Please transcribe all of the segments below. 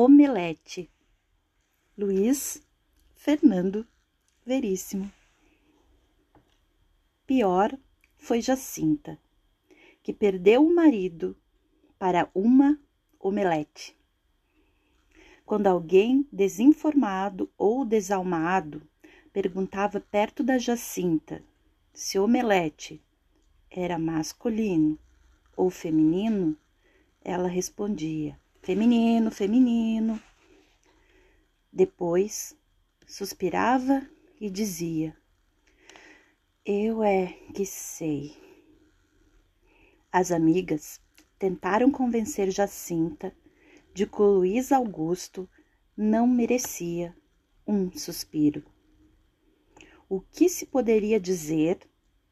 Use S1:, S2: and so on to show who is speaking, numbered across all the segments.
S1: omelete. Luiz Fernando Veríssimo. Pior foi Jacinta, que perdeu o marido para uma omelete. Quando alguém desinformado ou desalmado perguntava perto da Jacinta se omelete era masculino ou feminino, ela respondia: feminino, feminino. Depois suspirava e dizia: Eu é que sei. As amigas tentaram convencer Jacinta de que o Luiz Augusto não merecia um suspiro. O que se poderia dizer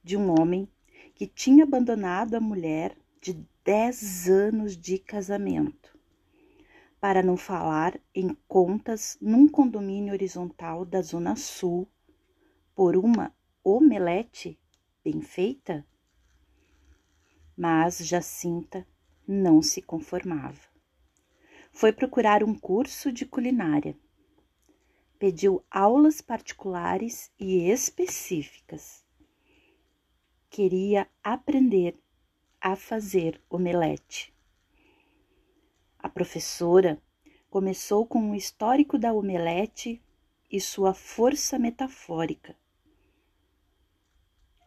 S1: de um homem que tinha abandonado a mulher de dez anos de casamento, para não falar em contas num condomínio horizontal da Zona Sul, por uma omelete bem feita? Mas Jacinta não se conformava. Foi procurar um curso de culinária. Pediu aulas particulares e específicas. Queria aprender a fazer omelete. A professora começou com um histórico da omelete e sua força metafórica.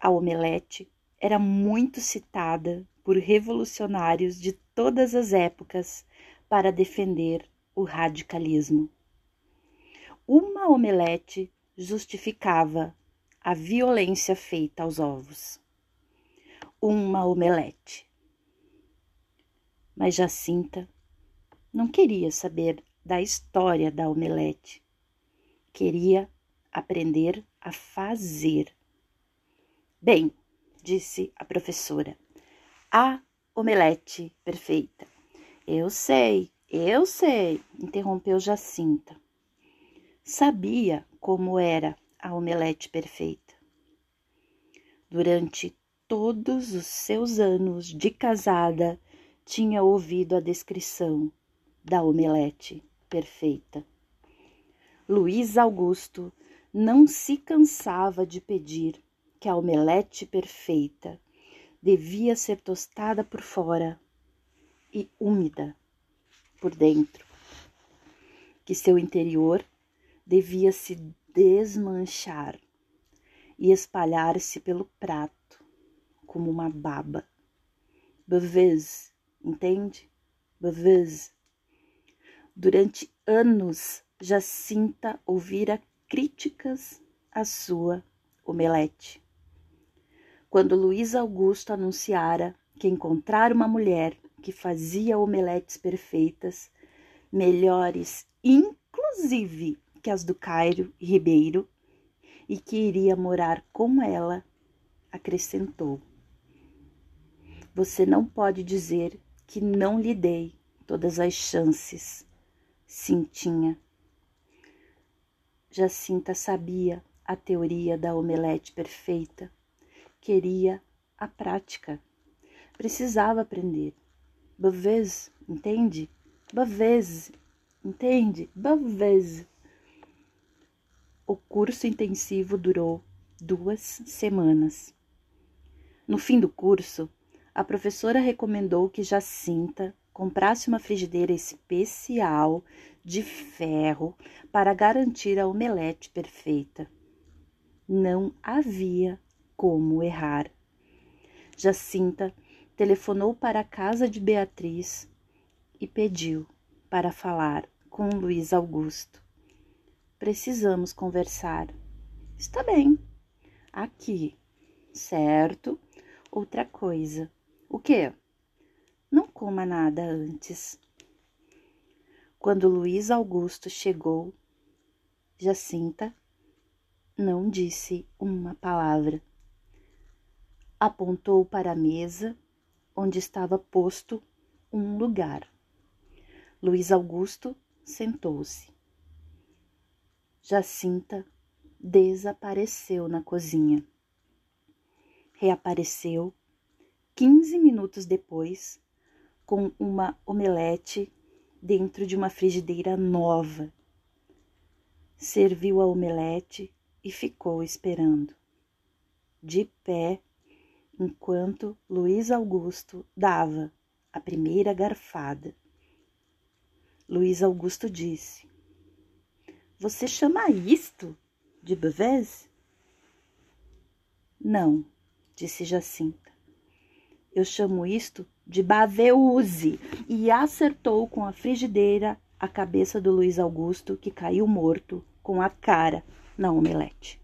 S1: A omelete era muito citada por revolucionários de todas as épocas para defender o radicalismo. Uma omelete justificava a violência feita aos ovos. Uma omelete. Mas Jacinta não queria saber da história da omelete. Queria aprender a fazer. Bem, disse a professora. A omelete perfeita. Eu sei, eu sei, interrompeu Jacinta. Sabia como era a omelete perfeita. Durante todos os seus anos de casada, tinha ouvido a descrição da omelete perfeita. Luiz Augusto não se cansava de pedir que a omelete perfeita devia ser tostada por fora e úmida por dentro, que seu interior devia se desmanchar e espalhar-se pelo prato como uma baba. Bevez, entende? Bevez. Durante anos, Jacinta ouvira críticas à sua omelete quando Luiz Augusto anunciara que encontrara uma mulher que fazia omeletes perfeitas, melhores inclusive que as do Cairo Ribeiro, e que iria morar com ela, acrescentou: Você não pode dizer que não lhe dei todas as chances. Cintinha. Jacinta sabia a teoria da omelete perfeita queria a prática. Precisava aprender. Bavez, entende? Bavez, entende? Bavez. O curso intensivo durou duas semanas. No fim do curso, a professora recomendou que Jacinta comprasse uma frigideira especial de ferro para garantir a omelete perfeita. Não havia como errar. Jacinta telefonou para a casa de Beatriz e pediu para falar com Luiz Augusto. Precisamos conversar. Está bem. Aqui. Certo? Outra coisa. O quê? Não coma nada antes. Quando Luiz Augusto chegou, Jacinta não disse uma palavra apontou para a mesa onde estava posto um lugar. Luiz Augusto sentou-se. Jacinta desapareceu na cozinha. Reapareceu quinze minutos depois com uma omelete dentro de uma frigideira nova. Serviu a omelete e ficou esperando, de pé, enquanto Luiz Augusto dava a primeira garfada. Luiz Augusto disse: Você chama isto de bevez? Não, disse Jacinta. Eu chamo isto de baveuse e acertou com a frigideira a cabeça do Luiz Augusto, que caiu morto com a cara na omelete.